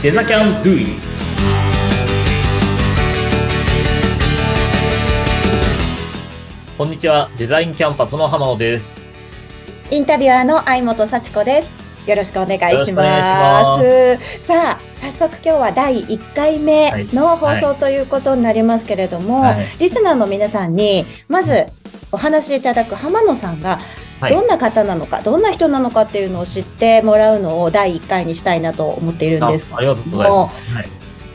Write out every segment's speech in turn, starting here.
デザキャンドゥイこんにちは、デザインキャンパスの浜野です。インタビュアーの相本幸子です。よろしくお願いしま願す。さあ、早速今日は第1回目の放送ということになりますけれども、はいリスナーの皆さんに、まずお話しいただく浜野さんが、はいどんな方なのか、どんな人なのかっていうのを知ってもらうのを第1回にしたいなと思っているんですけあありがとうございます。はい。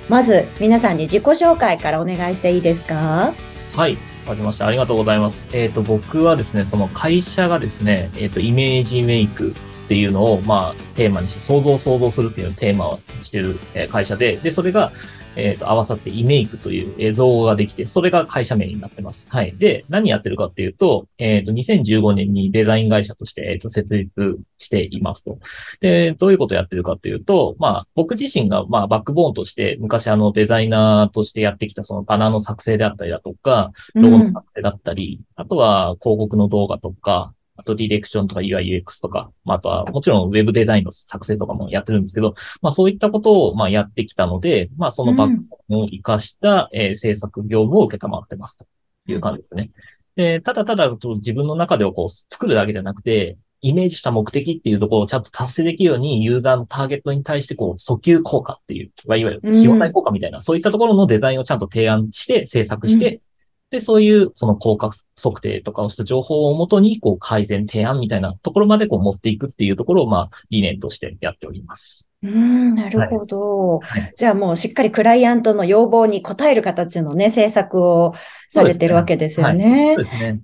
まず皆さんに自己紹介からお願いしていいですか？はい。わかりました。ありがとうございます。えっ、と、僕はですね、その会社がですね、えっ、と、イメージメイクっていうのを、まあ、テーマにして、想像想像するっていうのをテーマをしてる、えー会社で、で、それが、えっ、と、合わさってイメイクという映像ができて、それが会社名になってます。はい。で、何やってるかっていうと、えっ、と、2015年にデザイン会社として、えっ、と、設立していますと。で、どういうことをやってるかっていうと、まあ、僕自身が、まあ、バックボーンとして、昔あの、デザイナーとしてやってきた、そのバナーの作成であったりだとか、ロゴの作成だったり、あとは広告の動画とか、あとディレクションとか UI、UX とか、まあ、あとはもちろんウェブデザインの作成とかもやってるんですけど、まあそういったことをまあやってきたので、まあそのバックを活かした、えー制作業務を受けたまってますと。いう感じですね。でただただと自分の中でをこう作るだけじゃなくて、イメージした目的っていうところをちゃんと達成できるように、ユーザーのターゲットに対して、こう、訴求効果っていう、まあいわゆる費用対効果みたいな、そういったところのデザインをちゃんと提案して、制作して、で、そういう、その効果測定とかをした情報をもとに、こう、改善提案みたいなところまで、こう、持っていくっていうところを、まあ、理念としてやっております。うん、なるほど。はいじゃあもうしっかりクライアントの要望に応える形のね、制作をされてるわけですよねそう。ですね。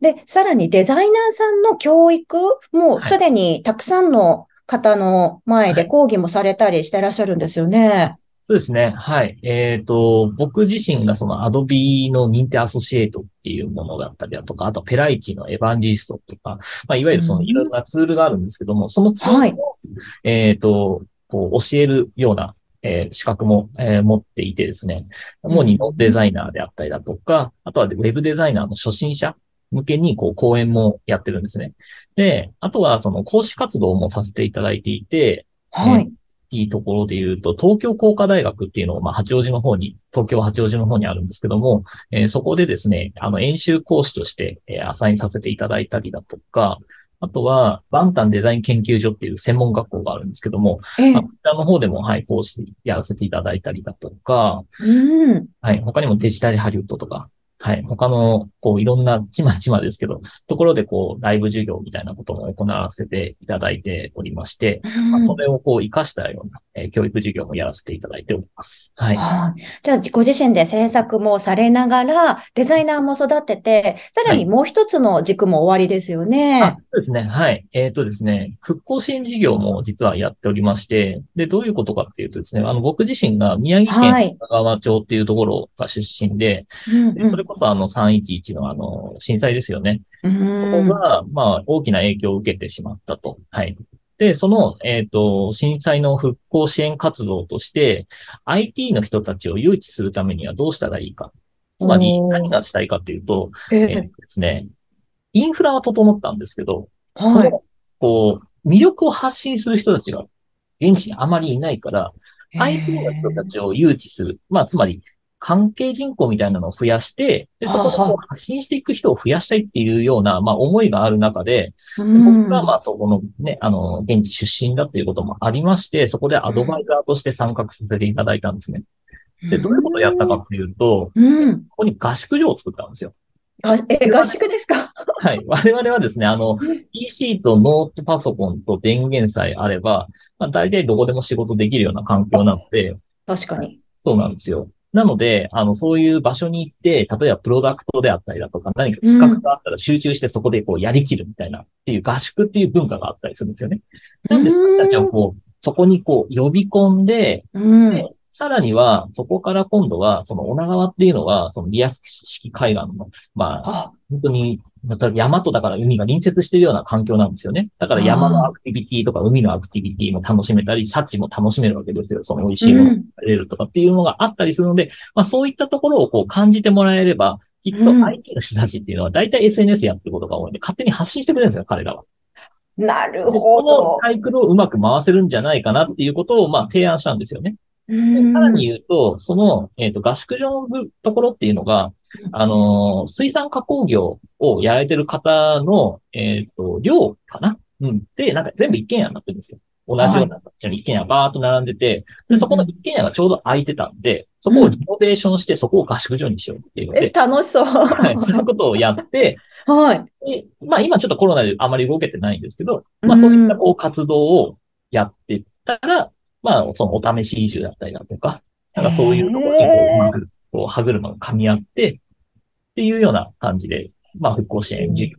で、さらにデザイナーさんの教育もすでにたくさんの方の前ではい講義もされたりしてらっしゃるんですよね。そうですね。はい。えっ、と、僕自身がその Adobe の認定アソシエイトっていうものだったりだとか、あとペライチのエヴァンジリストとか、まあ、いわゆるそのうんいろいろなツールがあるんですけども、そのツールを、はいえっ、と、こう教えるような、えー資格も、えー持っていてですね、主にのデザイナーであったりだとか、あとはウェブデザイナーの初心者向けにこう講演もやってるんですね。で、あとはその講師活動もさせていただいていて、はい。いいところで言うと、東京工科大学っていうのを、まあ、八王子の方に、東京八王子の方にあるんですけども、えーそこでですね、あの、演習講師として、えーアサインさせていただいたりだとか、あとは、バンタンデザイン研究所っていう専門学校があるんですけども、ええまあこちらの方でも、はい、講師やらせていただいたりだとか、うん。はい、他にもデジタルハリウッドとか、はい、他の、こう、いろんな、ちまちまですけど、ところで、こう、ライブ授業みたいなことも行わせていただいておりまして、まあ、それをこう、活かしたような、えー教育授業もやらせていただいております。はい。はい。じゃあ、ご自身で制作もされながら、デザイナーも育てて、さらにもう一つの軸も終わりですよあね。そうですね。はい。えっ、とですね、復興支援事業も実はやっておりまして、で、どういうことかっていうとですね、あの、僕自身が宮城はい県香川町っていうところが出身で、うんでそれこそあの、311のあの、震災ですよね。うんここが、まあ、大きな影響を受けてしまったと。はい。で、その、えっ、と、震災の復興支援活動として、IT の人たちを誘致するためにはどうしたらいいか。つまり、何がしたいかっていうと、ええーとですね、インフラは整ったんですけど、えはい。その、こう、魅力を発信する人たちが現地にあまりいないから、IT の人たちを誘致する。まあ、つまり、関係人口みたいなのを増やして、で、そこではあはこう発信していく人を増やしたいっていうような、まあ、思いがある中で、でうん僕がまあ、そこのね、あの、現地出身だっていうこともありまして、そこでアドバイザーとして参画させていただいたんですね。で、どういうことをやったかっていうと、うん。ここに合宿所を作ったんですよ。がえ、合宿ですか？はい。我々はですね、あの、PC とノートパソコンと電源さえあれば、まあ、大体どこでも仕事できるような環境なので、確かに。そうなんですよ。なので、あの、そういう場所に行って、例えばプロダクトであったりだとか、何か企画があったら集中してそこでこうやりきるみたいなっていう合宿っていう文化があったりするんですよね。なんで、私たちはこう、そこにこう呼び込んで、うん。でさらには、そこから今度は、その女川っていうのは、そのリアス式海岸の、まあ、あ、本当に、例えば山とだから海が隣接しているような環境なんですよね。だから山のアクティビティとか海のアクティビティも楽しめたり、幸も楽しめるわけですよ。その美味しいものが得れるとかっていうのがあったりするので、まあそういったところをこう感じてもらえれば、きっとうん IT の人たちっていうのは大体 SNS やってることが多いんで、勝手に発信してくれるんですよ、彼らは。なるでほこのど。サイクルをうまく回せるんじゃないかなっていうことを、まあ、提案したんですよね。さらに言うと、その、えっ、と、合宿場のところっていうのが、あのー水産加工業をやられてる方の、えっ、と、寮かな？うん。で、なんか全部一軒家になってるんですよ。同じような形の一軒家がバーっと並んでて、で、そこの一軒家がちょうど空いてたんで、そこをリノベーションして、そこを合宿場にしようっていうのえ、で、楽しそう。はい、そういうことをやって、はい。でまあ今ちょっとコロナであまり動けてないんですけど、まあそういったこう活動をやっていったら、まあそのお試し移住だったりだとか、なんかそういうところにこうこう歯車が噛み合って、っていうような感じで、まあ復興支援事業、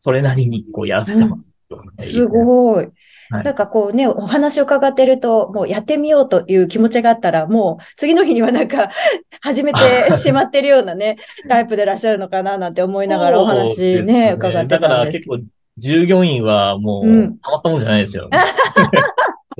それなりにこうやらせてもらって、すごい。はいなんかこうね、お話を伺ってると、もうやってみようという気持ちがあったら、もう次の日にはなんか 始めてしまってるようなね、タイプでいらっしゃるのかななんて思いながらお話ですね、伺ってだかたんですけど。ら結構従業員はもうんう、たまったもんじゃないですよ。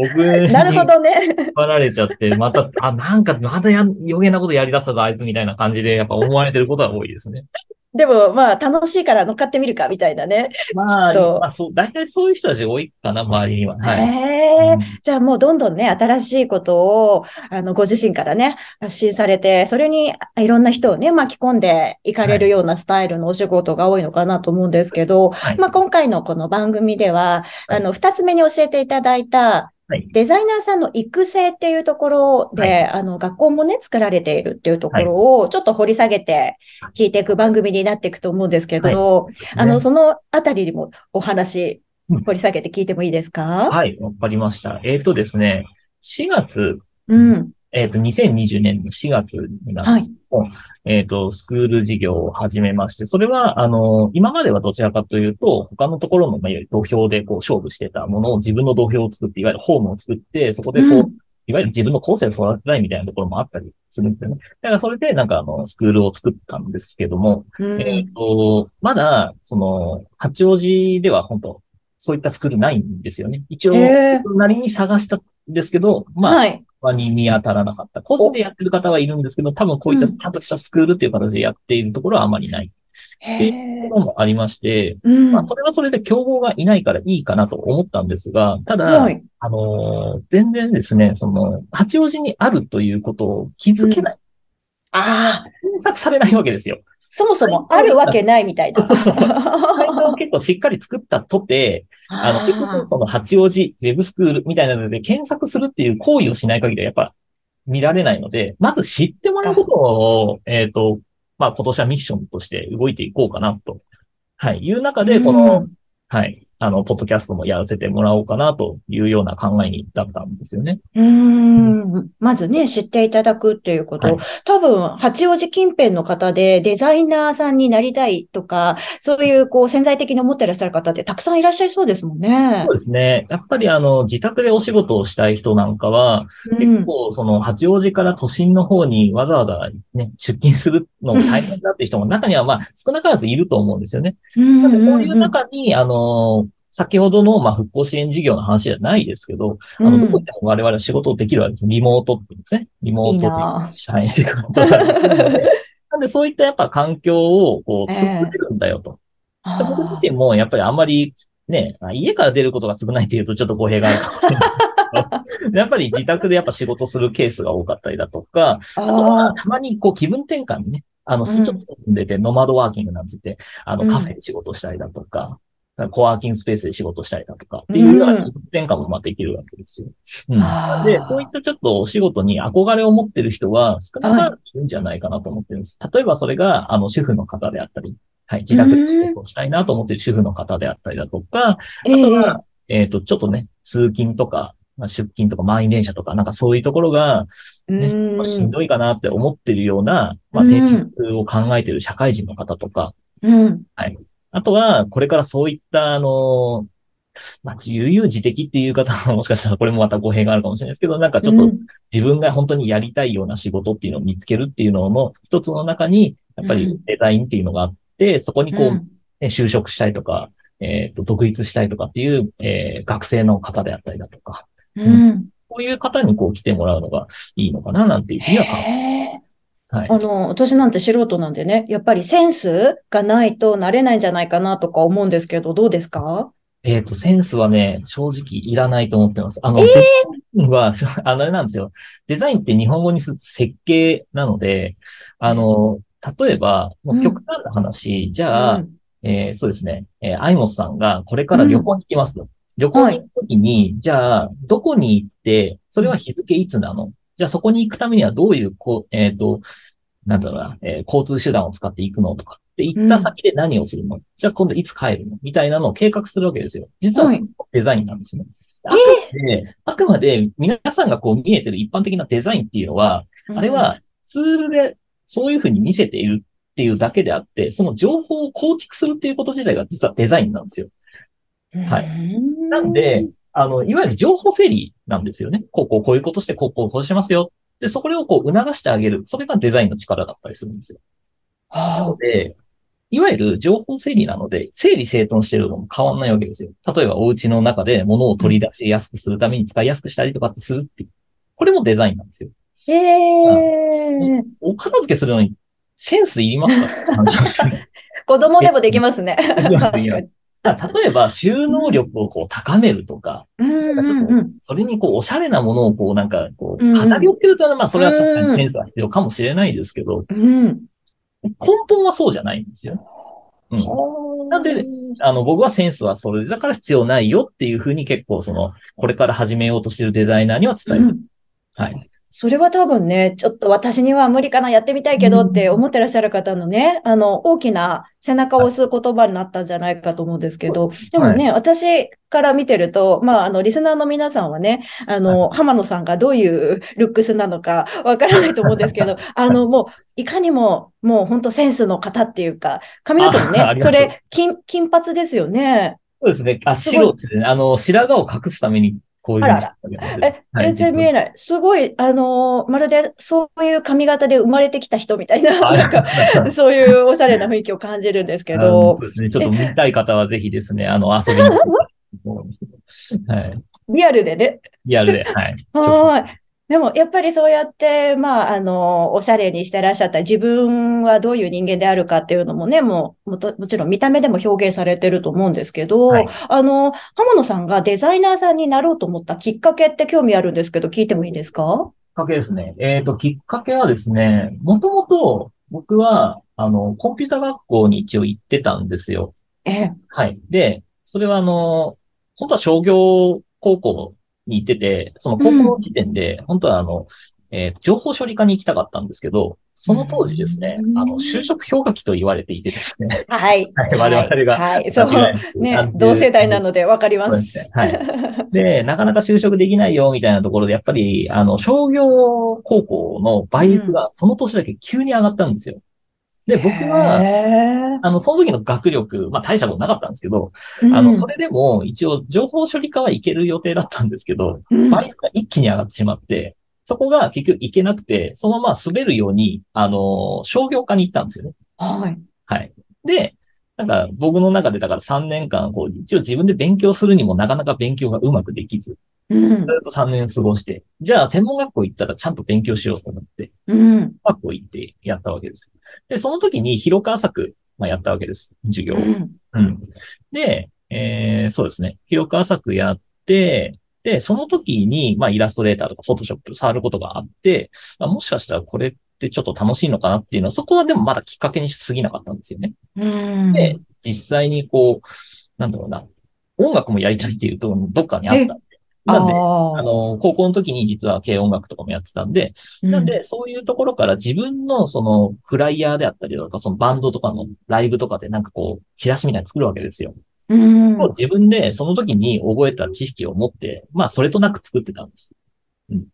僕になるほどね。引っ張られちゃって、また、あ、なんか、またや、余計なことやり出したぞ、あいつみたいな感じで、やっぱ思われてることは多いですね。でもまあ楽しいから乗っかってみるかみたいなね。まあ、まあ、そう、大体そういう人たち多いかな、周りには。はい。へえうんじゃあもうどんどんね、新しいことを、あの、ご自身からね、発信されて、それにいろんな人をね、巻き込んでいかれるようなスタイルのお仕事が多いのかなと思うんですけど、はい。まあ今回のこの番組では、はいあの、二つ目に教えていただいた、はい。デザイナーさんの育成っていうところで、はい。あの、学校もね、作られているっていうところを、ちょっと掘り下げて聞いていく番組になっていくと思うんですけど、あの、ねそのあたりにもお話うん、掘り下げて聞いてもいいですか？はい、わかりました。えっ、とですね、4月、うん。えっ、と、2020年の4月になるんですけど、えっ、と、スクール事業を始めまして、それは、あの、今まではどちらかというと、他のところの、まあ、いわゆる土俵でこう勝負してたものを自分の土俵を作って、いわゆるホームを作って、そこでこう、うんいわゆる自分の個性を育てたいみたいなところもあったりするんですよね。だからそれでなんかあの、スクールを作ったんですけども、うんえっ、と、まだ、その、八王子では本当そういったスクールないんですよね。一応、へなりに探したんですけど、まあ、はい。他に見当たらなかった。個人でやってる方はいるんですけど、多分こういったうんちゃんとしたスクールっていう形でやっているところはあまりないへえところもありまして、うん。まあ、それはそれで競合がいないからいいかなと思ったんですが、ただ、はい。あのー全然ですね、その、八王子にあるということを気づけない。ああ、検索されないわけですよ。そもそもあるわけないみたいな。そうそう。結構しっかり作ったとて、あの、結局その八王子ウェブスクールみたいなので検索するっていう行為をしない限りはやっぱ見られないので、まず知ってもらうことを、えっ、と、まあ今年はミッションとして動いていこうかなと、はい、いう中で、この、うんはい、あの、ポッドキャストもやらせてもらおうかなというような考えに至ったんですよね。うーん。まずね、知っていただくっていうこと。はい多分、八王子近辺の方でデザイナーさんになりたいとか、そういうこう潜在的に思ってらっしゃる方ってたくさんいらっしゃいそうですもんねそう。ですね。やっぱりあの、自宅でお仕事をしたい人なんかは、結構その八王子から都心の方にわざわざね、出勤するのも大変だって人も中にはまあ少なからずいると思うんですよね。うん。なのでそういううん中に、あの、先ほどのまあ復興支援事業の話じゃないですけど、あの、うん。どこでも我々は仕事をできるわけです。リモートって言うんですね。リモートいいでな。社員仕事ができるので。なんでそういったやっぱ環境をこうええ。作ってるんだよと。あで僕自身もやっぱりあんまりね、あ家から出ることが少ないっていうとちょっと語弊があるかもしれない。やっぱり自宅でやっぱ仕事するケースが多かったりだとか、ああとはあたまにこう気分転換にね、あの、うん。ちょっと住んでてノマドワーキングなんて言って、あのうん。カフェで仕事したりだとか、コワーキングスペースで仕事したりだとかっていうような転換もまあできるわけですよ。うん。で、そういったちょっとお仕事に憧れを持ってる人は少なからずいるんじゃないかなと思ってるんです。例えばそれが、あの、主婦の方であったり、はい、自宅で仕事をしたいなと思ってる主婦の方であったりだとか、ええ。あとは、えっ、と、ちょっとね、通勤とか、まあ、出勤とか満員電車とか、なんかそういうところが、ね、うん。しんどいかなって思ってるような、まあ、うん。転職を考えてる社会人の方とか、うん。あとは、これからそういった、あの、まあ、悠々自適っていう方は もしかしたらこれもまた語弊があるかもしれないですけど、なんかちょっとうん。自分が本当にやりたいような仕事っていうのを見つけるっていうのの一つの中に、やっぱりデザインっていうのがあって、そこにこう、うん。ね、就職したいとか、えっ、と、独立したいとかっていう、えー学生の方であったりだとか、うん。こういう方にこう来てもらうのがいいのかななんていうふうには考えはい。あの、私なんて素人なんでね、やっぱりセンスがないとなれないんじゃないかなとか思うんですけど、どうですか？えっ、と、センスはね、正直いらないと思ってます。あの、えーデザインは、あの、あれなんですよ。デザインって日本語にすると設計なので、あの、例えば、もう極端な話、じゃあ、うんえーそうですね、えーアイモスさんがこれから旅行に行きますと。旅行に行くときに、じゃあ、どこに行って、それは日付いつなの？じゃあそこに行くためにはどういう、こう、えっ、と、なんだろうな、えー交通手段を使って行くのとか。で、行った先で何をするの、じゃあ今度いつ帰るの？みたいなのを計画するわけですよ。実ははいデザインなんですね。あくまで、あくまで皆さんがこう見えてる一般的なデザインっていうのは、あれ、はツールでそういうふうに見せているっていうだけであって、その情報を構築するっていうこと自体が実はデザインなんですよ。はいいなんで、あの、いわゆる情報整理なんですよね。こうこうこういうことして、こうこうこうしますよ。で、そこをこう促してあげる。それがデザインの力だったりするんですよ。なので、いわゆる情報整理なので、整理整頓してるのも変わんないわけですよ。例えばお家の中で物を取り出しやすくするために使いやすくしたりとかってするっていう。これもデザインなんですよ。ええお片付けするのにセンスいりますか？子供でもできますね。確かに。だから例えば収納力をこう高めるとか、うんうんうん。それにこうおしゃれなものをこうなんかこう飾りをつけるというのはまあそれは確かにセンスは必要かもしれないですけど、うん。根本はそうじゃないんですよ。うん。なんであの、僕はセンスはそれだから必要ないよっていうふうに結構その、これから始めようとしてるデザイナーには伝えてる。うんはい。それは多分ね、ちょっと私には無理かな、やってみたいけどって思ってらっしゃる方のね、あの、大きな背中を押す言葉になったんじゃないかと思うんですけど、でもね、私から見てると、まあ、あの、リスナーの皆さんはね、あの、浜野さんがどういうルックスなのかわからないと思うんですけど、あの、もう、いかにも、もう本当センスの方っていうか、髪の毛もね、そうれ、金、金髪ですよね。そうですね。あ、白ですね。あの、白髪を隠すためにこういうあげるんですよえ、全然見えない。すごい、あのーまるでそういう髪型で生まれてきた人みたいな、はいなんか、そういうおしゃれな雰囲気を感じるんですけあどの、そうですね。ちょっと見たい方はぜひですね、あの、遊びに。はい。リアルでね。リアルで、はい。はーい。でも、やっぱりそうやって、まあ、あの、おしゃれにしてらっしゃった自分はどういう人間であるかっていうのもね、もう、もともちろん見た目でも表現されてると思うんですけど、はいあの、浜野さんがデザイナーさんになろうと思ったきっかけって興味あるんですけど、聞いてもいいですか？きっかけですね。えっ、と、きっかけはですね、もともと僕は、あの、コンピュータ学校に一応行ってたんですよ。ええ。はい。で、それはあの、本当は商業高校に行ってて、その高校の時点で、本当はあの、えー情報処理科に行きたかったんですけど、その当時ですねう、んあの、就職氷河期と言われていてですね、はい。はい我々がはい。そう。ね同世代なのでわかりま。すすねはい。で、なかなか就職できないよ、みたいなところで、やっぱり、あの、商業高校の倍率が、その年だけ急に上がったんですよ。で、僕は、へあの、その時の学力、まあ大したことなかったんですけど、ーあの、それでも、一応、情報処理科はいける予定だったんですけど、うん倍率が一気に上がってしまって、そこが結局いけなくて、そのまま滑るように、あの、商業科に行ったんですよね。はい。はい。で、なんか僕の中でだから3年間、こう、一応自分で勉強するにもなかなか勉強がうまくできず、うんず。っと3年過ごして、じゃあ専門学校行ったらちゃんと勉強しようと思って、うん。学校行ってやったわけです。で、その時に広川作、まあ、やったわけです。授業を。うんうん。で、えー、そうですね。広川作やって、で、その時に、まあ、イラストレーターとかフォトショップ触ることがあって、あもしかしたらこれってちょっと楽しいのかなっていうのは、そこはでもまだきっかけにしすぎなかったんですよね。うん。で、実際にこう、なんだろうな、音楽もやりたいっていうと、どっかにあったんで。なんで、ああの、高校の時に実は軽音楽とかもやってたんで、ーなんで、そういうところから自分のそのフライヤーであったりとか、そのバンドとかのライブとかでなんかこう、チラシみたいに作るわけですよ。うん。を自分でその時に覚えた知識を持って、まあそれとなく作ってたんです。うん。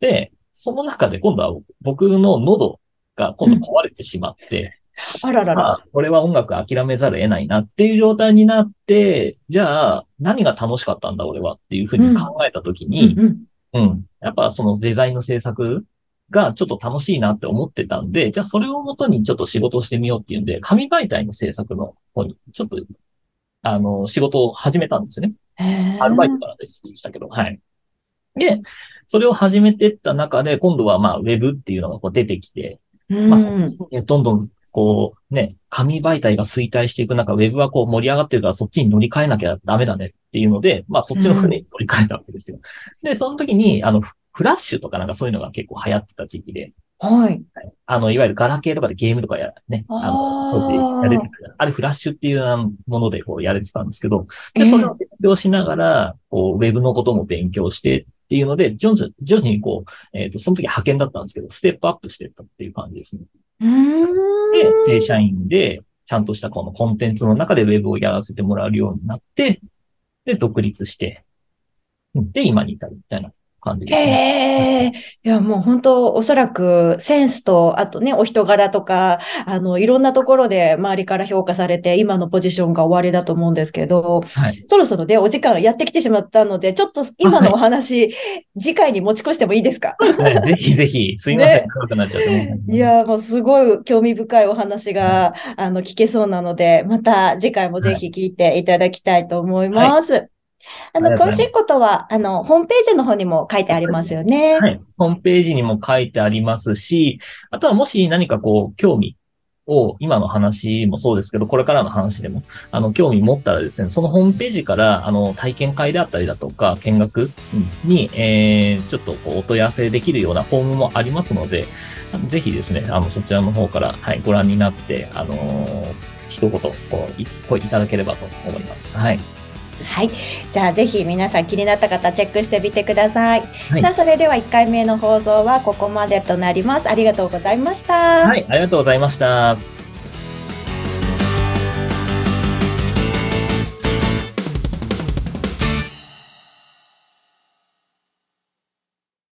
で、その中で今度は僕の喉が今度壊れてしまって、あららら。まあ、これは音楽諦めざるを得ないなっていう状態になって、じゃあ何が楽しかったんだ俺はっていうふうに考えた時に、うんうん。やっぱそのデザインの制作がちょっと楽しいなって思ってたんで、じゃあそれをもとにちょっと仕事をしてみようっていうんで、紙媒体の制作の方にちょっと、あの、仕事を始めたんですね。アルバイトからでしたけど、はい。で、それを始めてった中で、今度はまあ、ウェブっていうのがこう出てきて、うん。まあ、どんどん、ここう、ね、紙媒体が衰退していく中、ウェブはこう盛り上がってるからそっちに乗り換えなきゃダメだねっていうので、まあそっちの船に乗り換えたわけですよ。で、その時に、あの、フラッシュとかなんかそういうのが結構流行ってた時期で、はい。あの、いわゆるガラケーとかでゲームとかや、ね、あの、当時やれてたあれフラッシュっていうものでこうやれてたんですけど、で、それを勉強しながら、こう、ウェブのことも勉強してっていうので、徐々に、徐々にこう、えっ、と、その時派遣だったんですけど、ステップアップしていったっていう感じですね。で、正社員で、ちゃんとしたこのコンテンツの中でウェブをやらせてもらえるようになって、で、独立して、うん。で、今に至るみたいな感じですね。へえ、いや、もう本当、おそらくセンスと、あとね、お人柄とか、あの、いろんなところで周りから評価されて、今のポジションが終わりだと思うんですけど、はい。そろそろね、お時間やってきてしまったので、ちょっと今のお話、次回に持ち越してもいいですか？そうですね。ぜひぜひ、すいません。ね長くなっちゃってね。いや、もうすごい興味深いお話が、あの、聞けそうなので、また次回もぜひ聞いていただきたいと思います。あの、詳しいことは、あの、ホームページの方にも書いてありますよね。はい。ホームページにも書いてありますし、あとはもし何かこう、興味を、今の話もそうですけど、これからの話でも、あの、興味持ったらですね、そのホームページから、あの、体験会であったりだとか、見学に、えー、ちょっとこう、お問い合わせできるようなフォームもありますので、ぜひですね、あの、そちらの方から、はい、ご覧になって、あのー一言、こう、い声いただければと思います。はい。はい。じゃあ、ぜひ皆さん気になった方、チェックしてみてください。はいさあ、それでは1回目の放送はここまでとなります。ありがとうございました。はい、ありがとうございました。